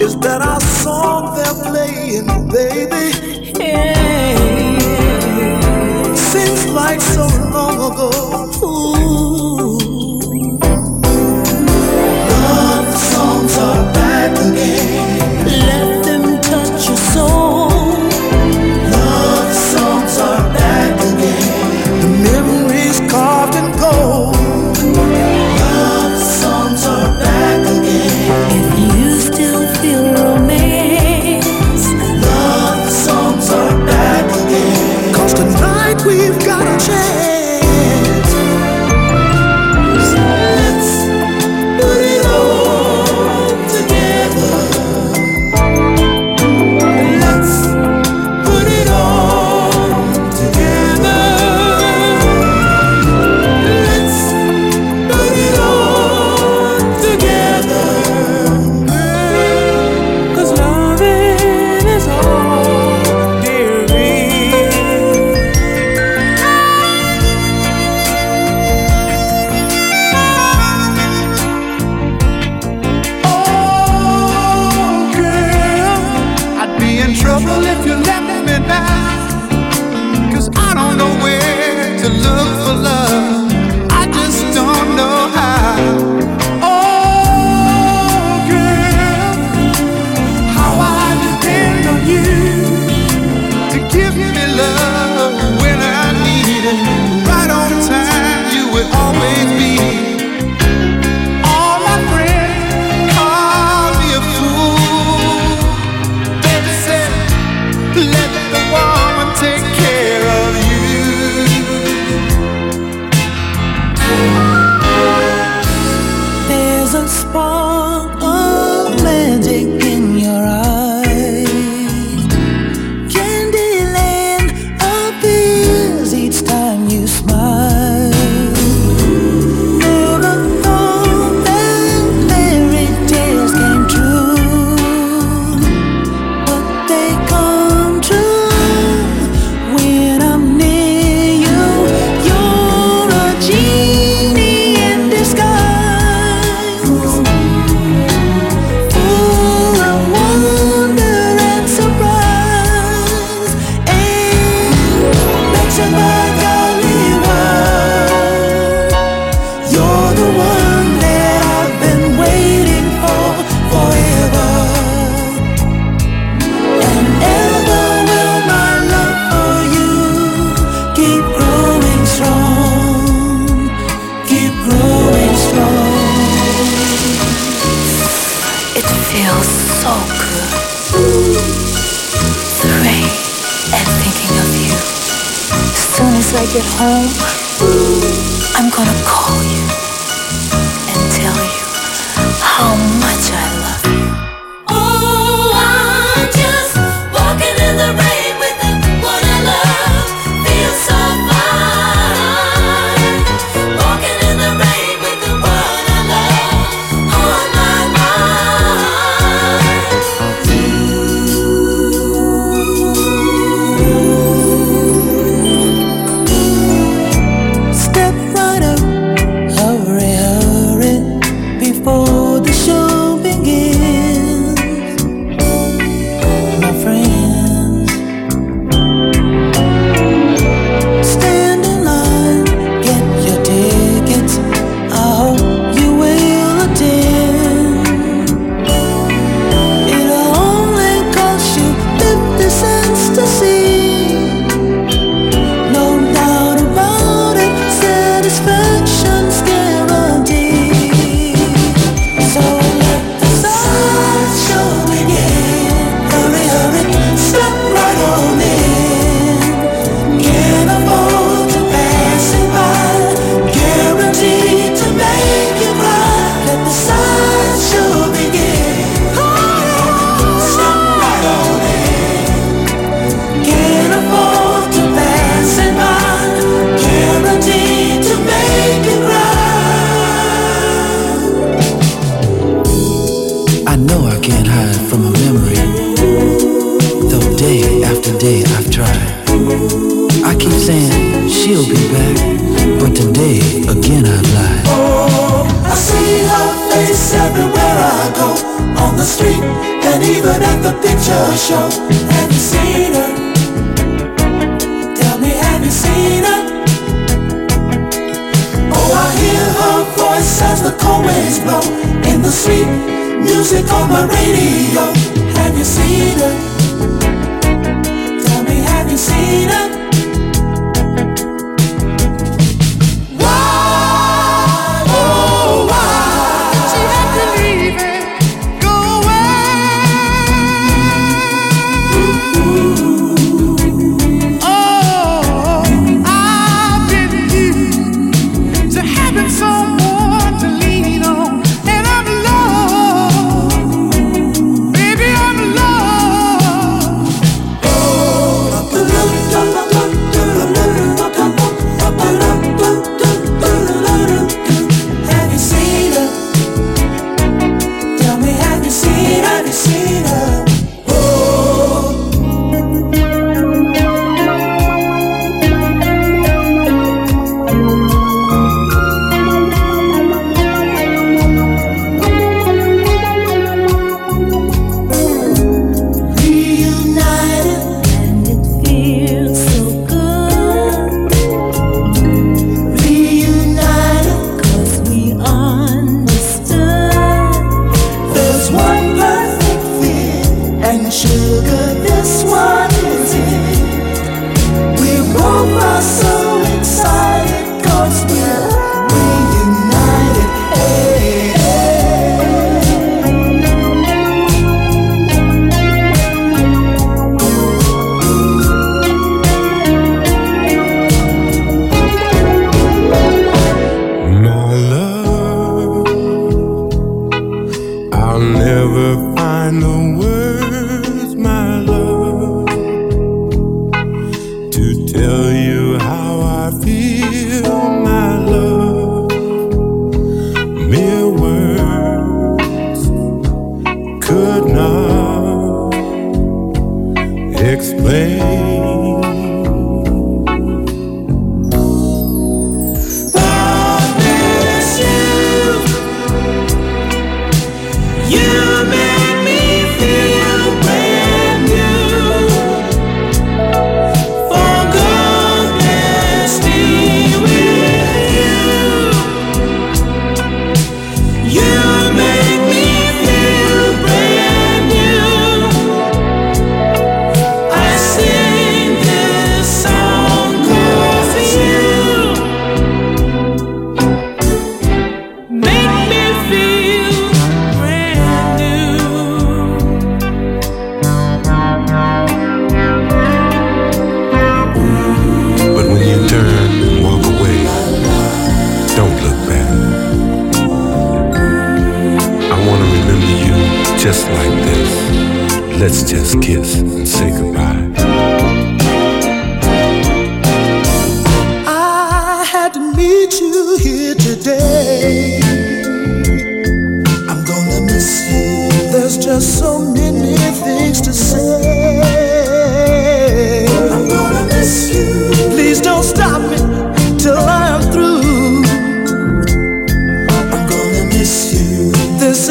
Is that our song they're playing, baby? Yeah. Seems like so long ago. Ooh. I get home, I'm gonna call you and tell you how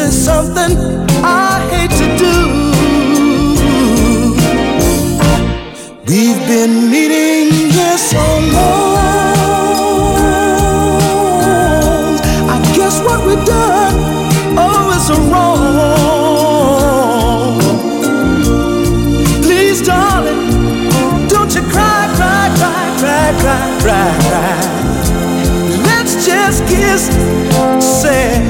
is something I hate to do. We've been meeting here so long. I guess what we've done, oh, is wrong. Please, darling, don't you cry, cry, cry, cry, cry, cry, cry. Let's just kiss, say.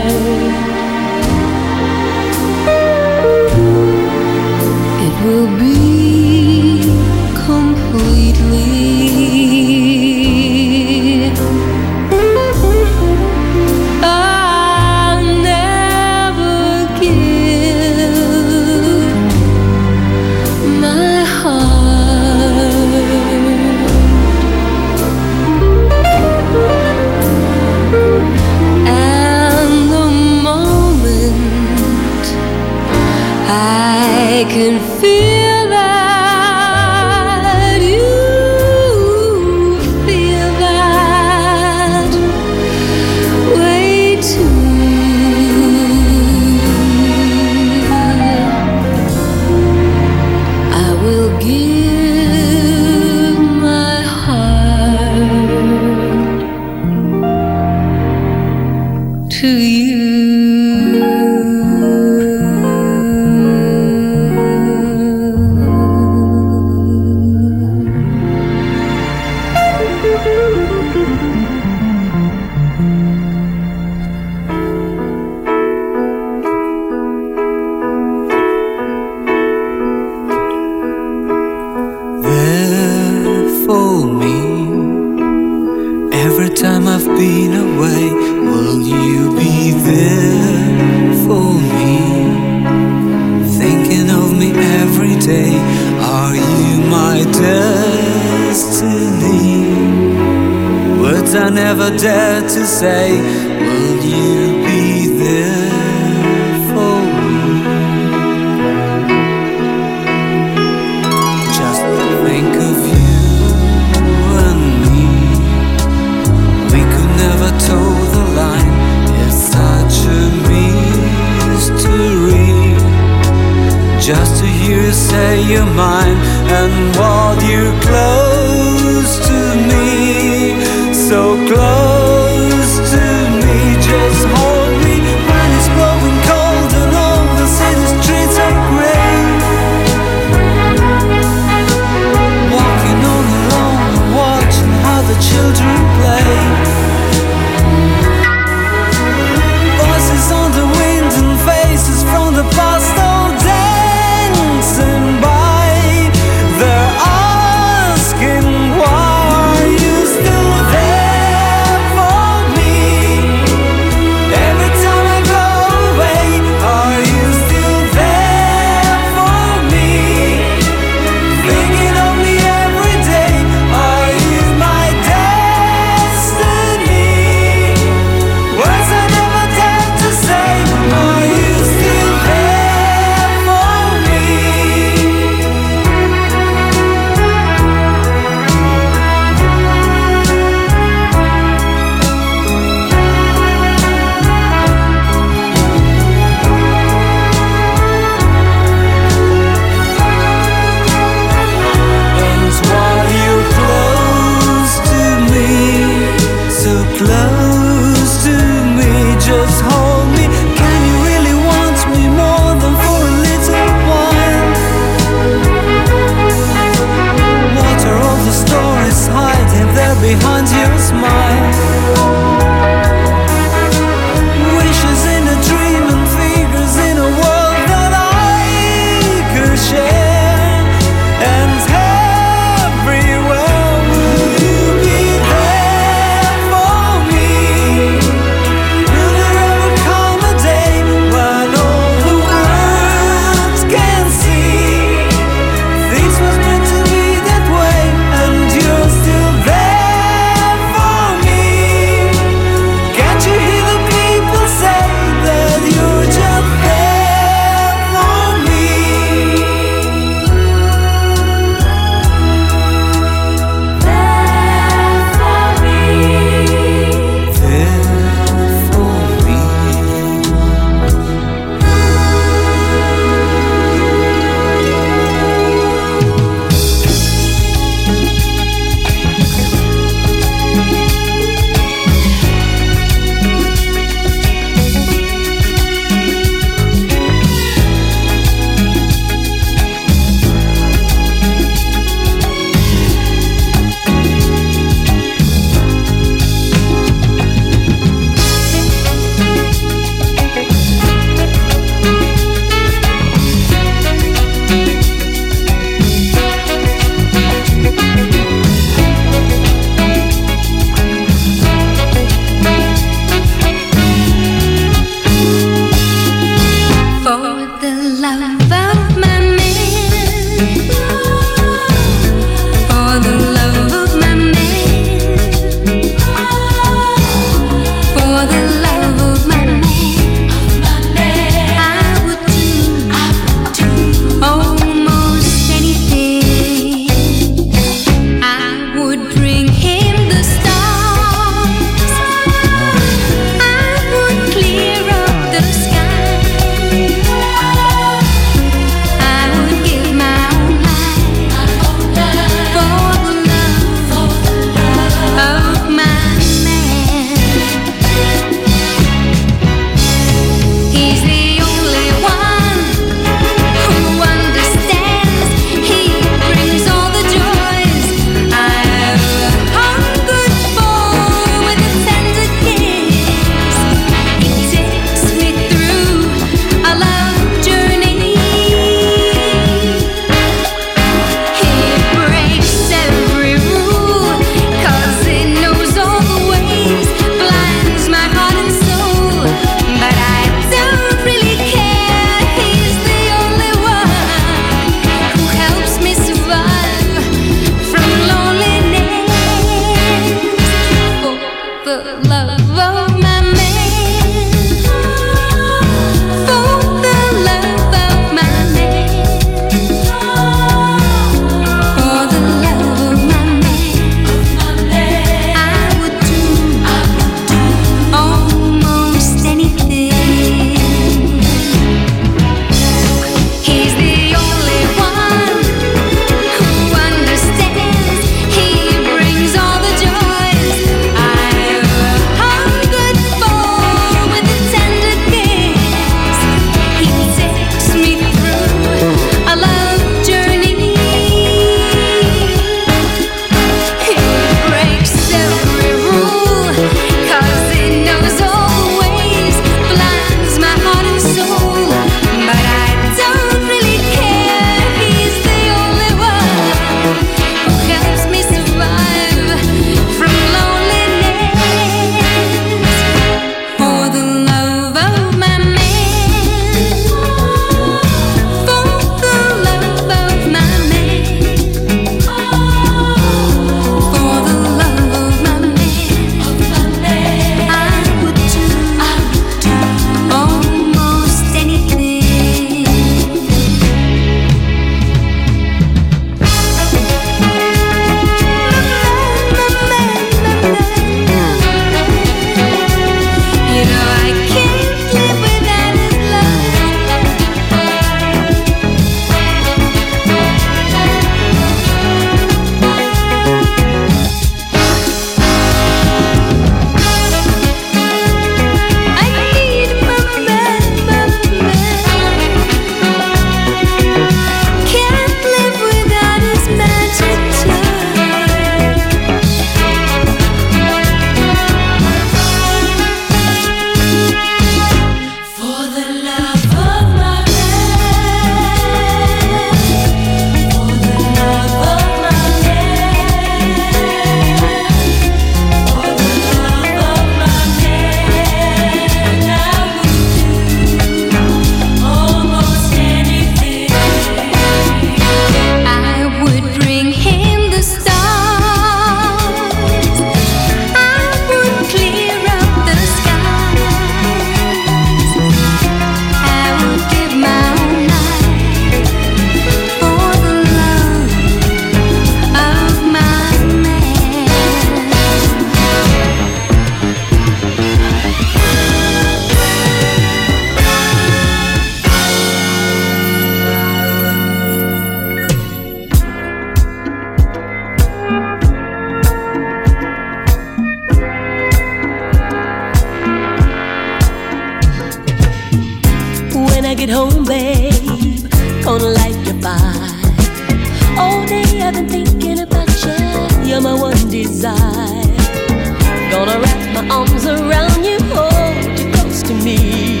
my arms around you, hold you close to me.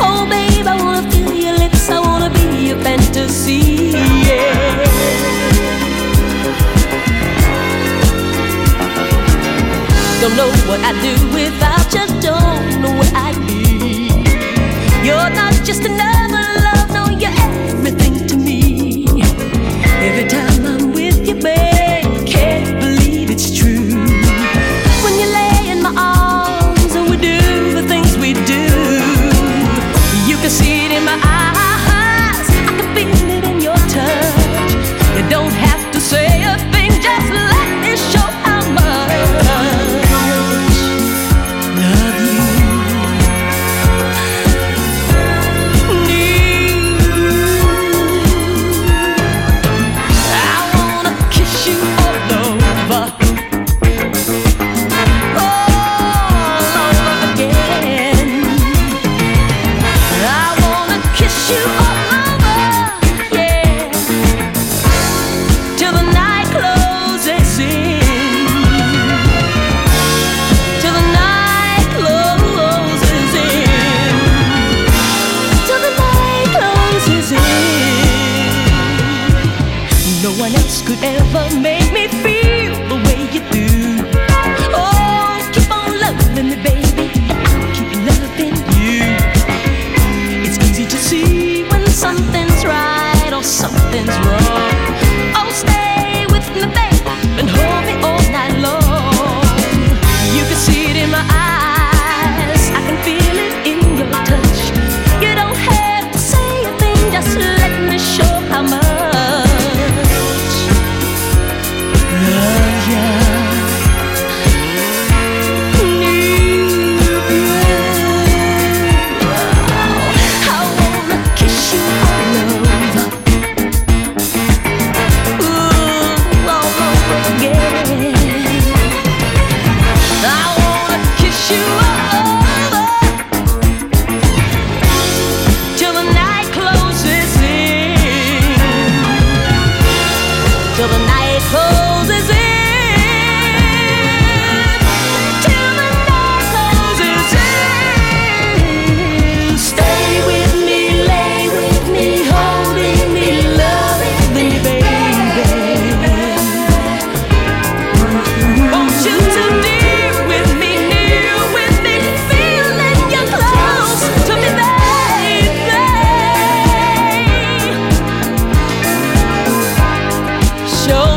Oh, babe, I wanna feel your lips, I wanna be your fantasy. Yeah. Don't know what I'd do without you, don't know where I'd be. You're not just enough.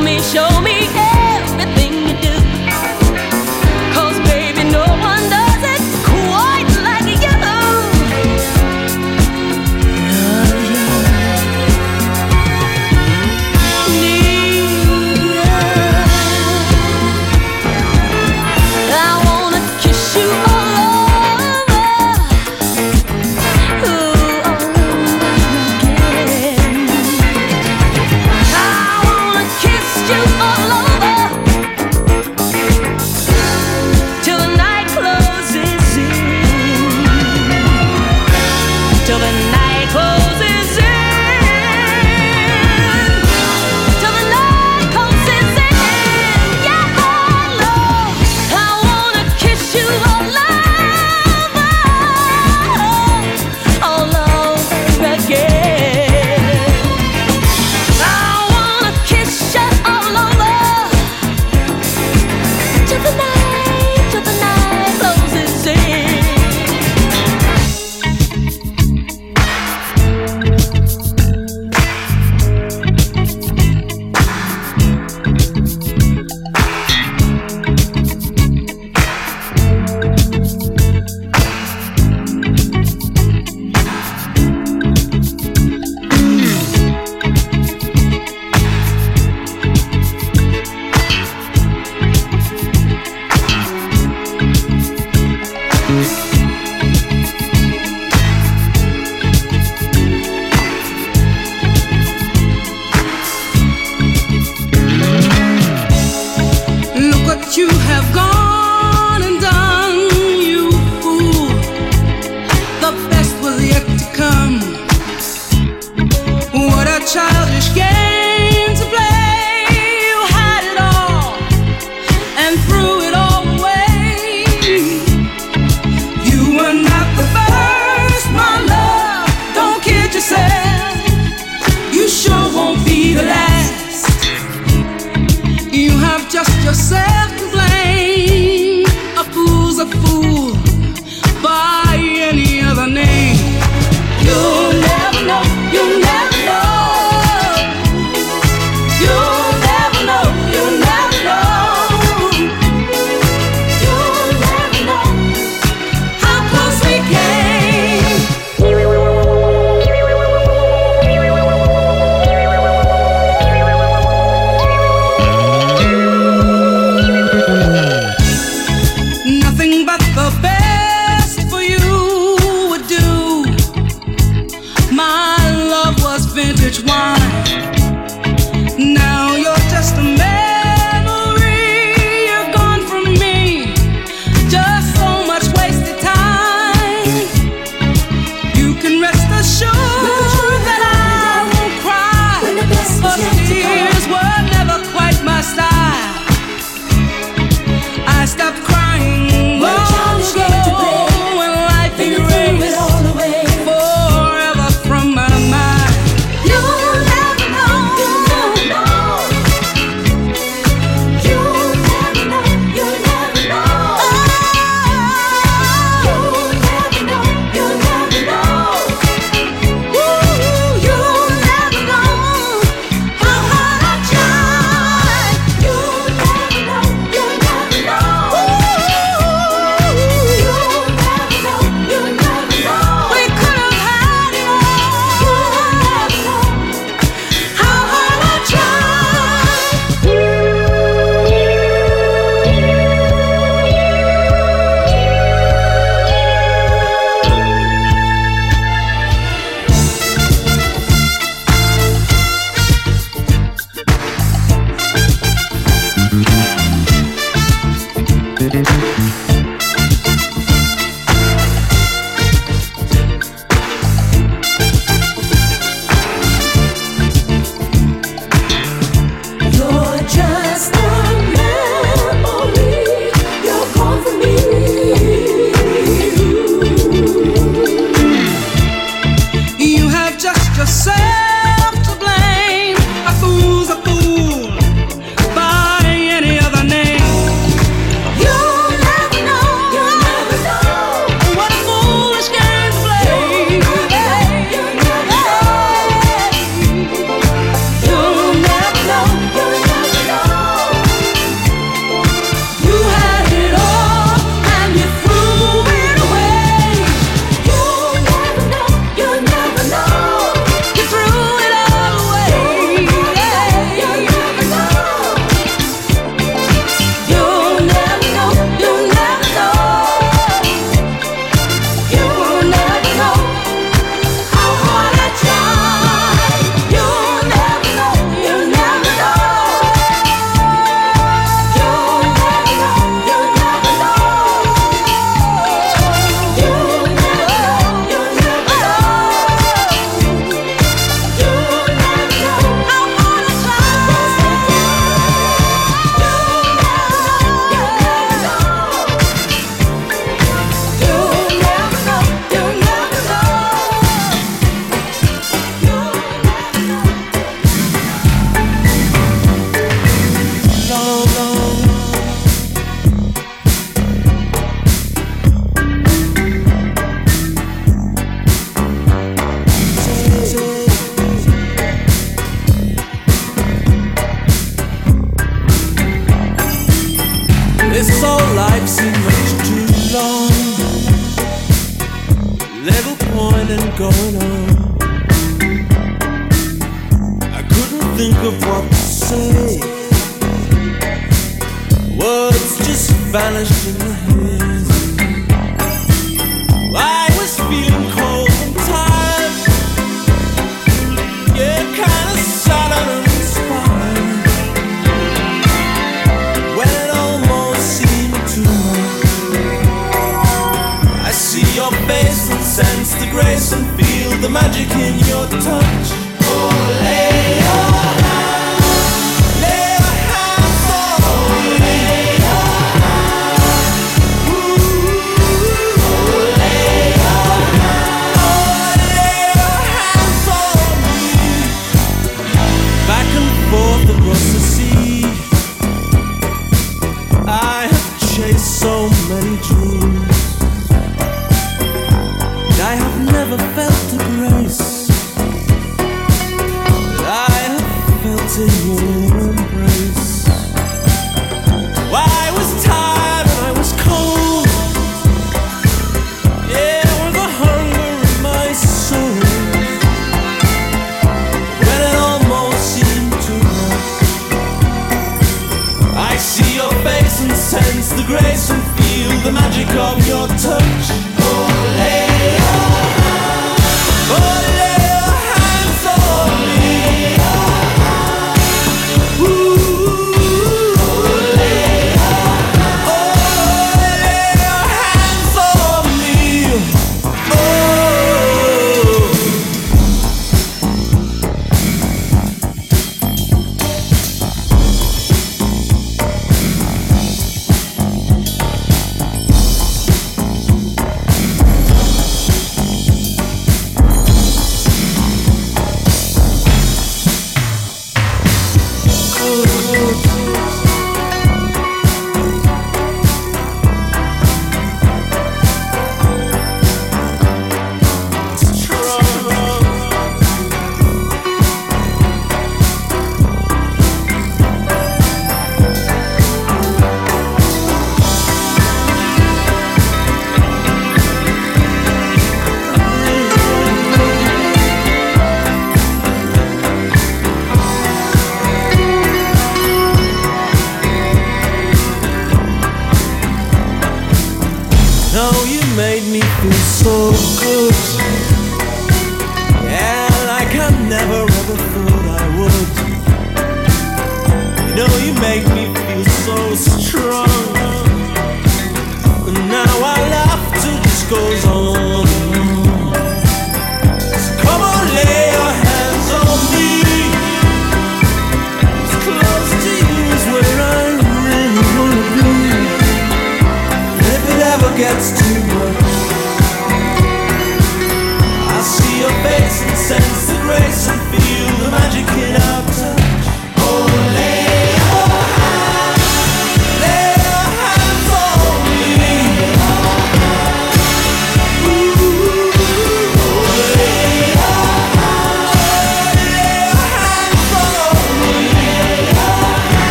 me, show me.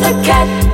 the cat.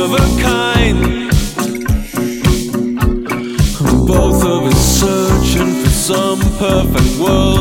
of a kind. Both of us searching for some perfect world.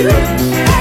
you.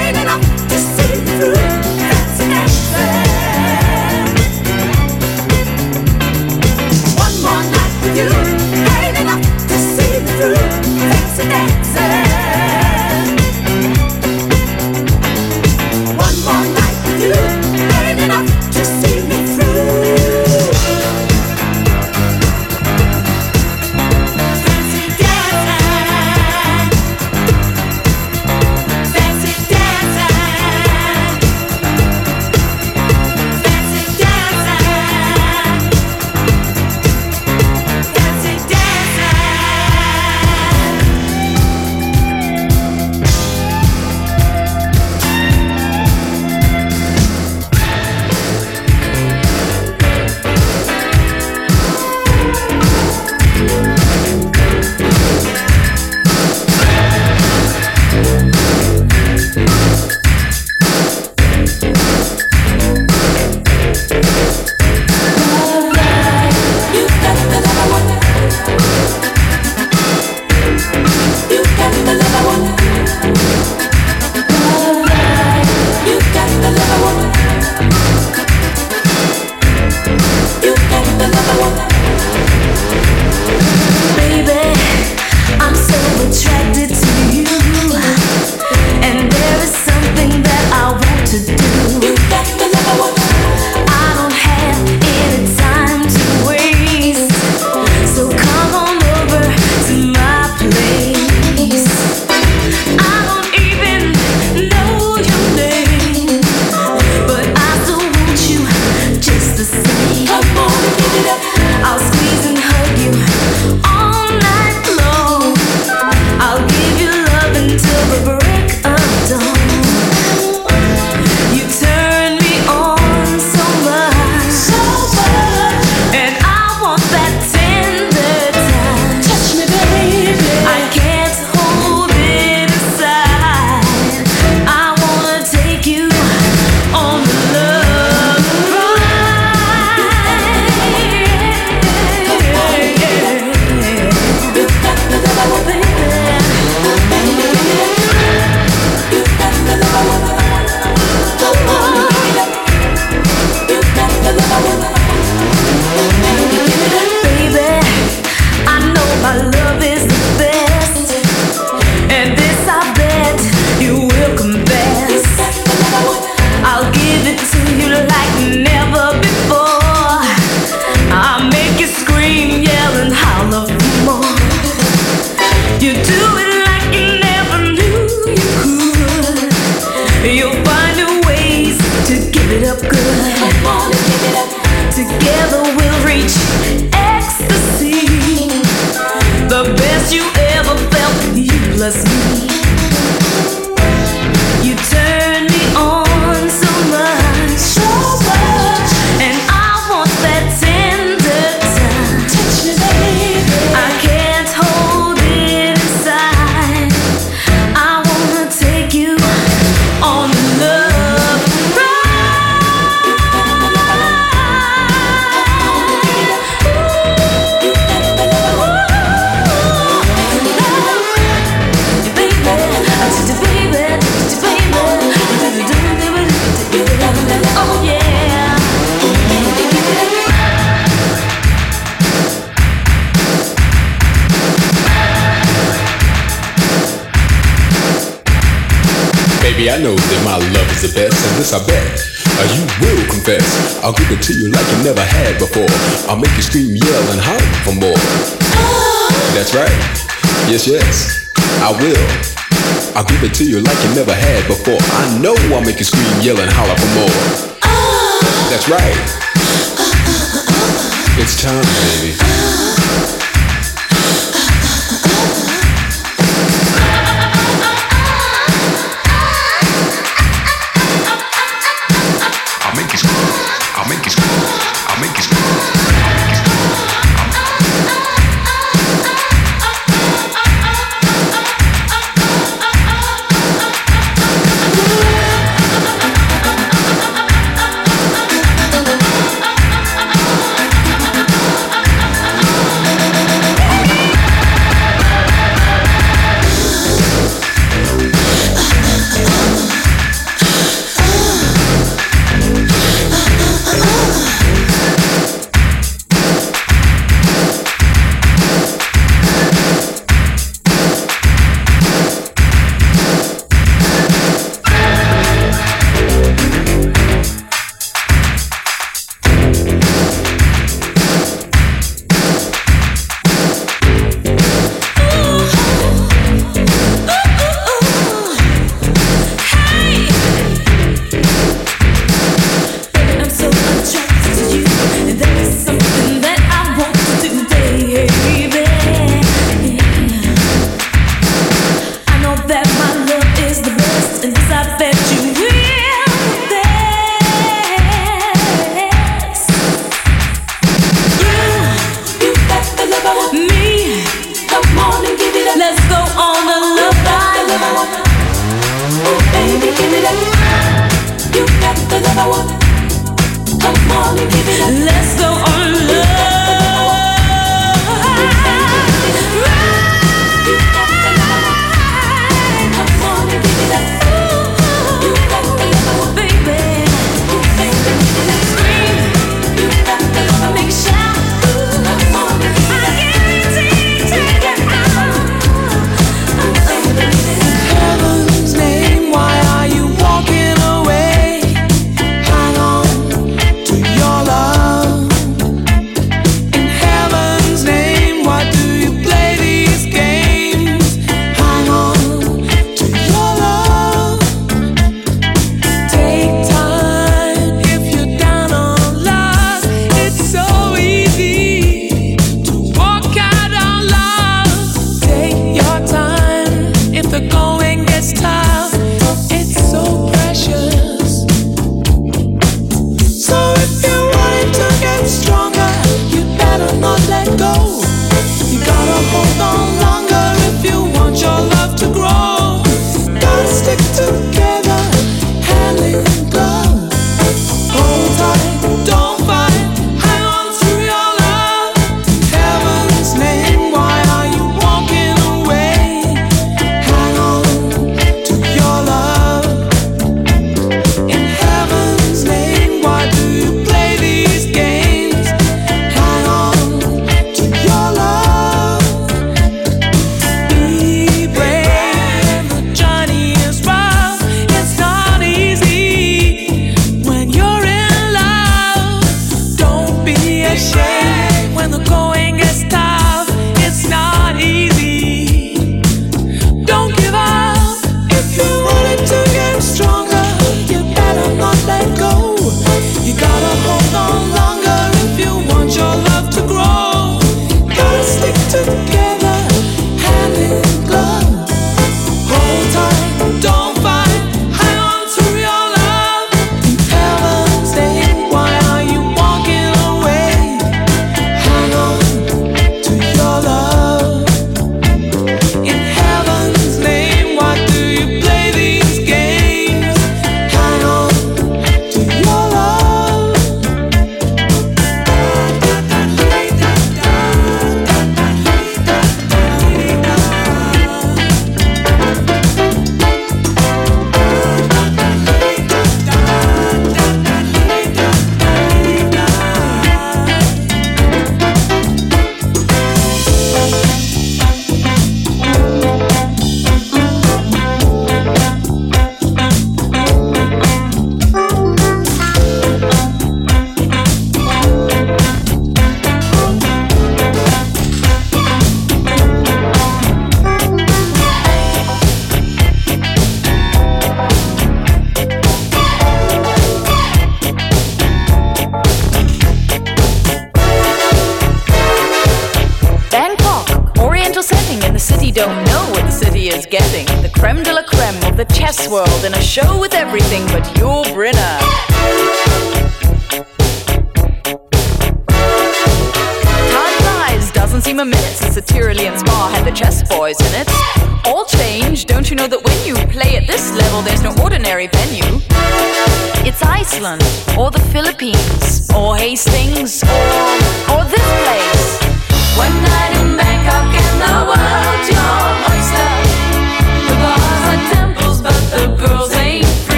Will. I'll give it to you like you never had before. I know I'll make you scream, yell, and holler for more. That's right. It's time, baby.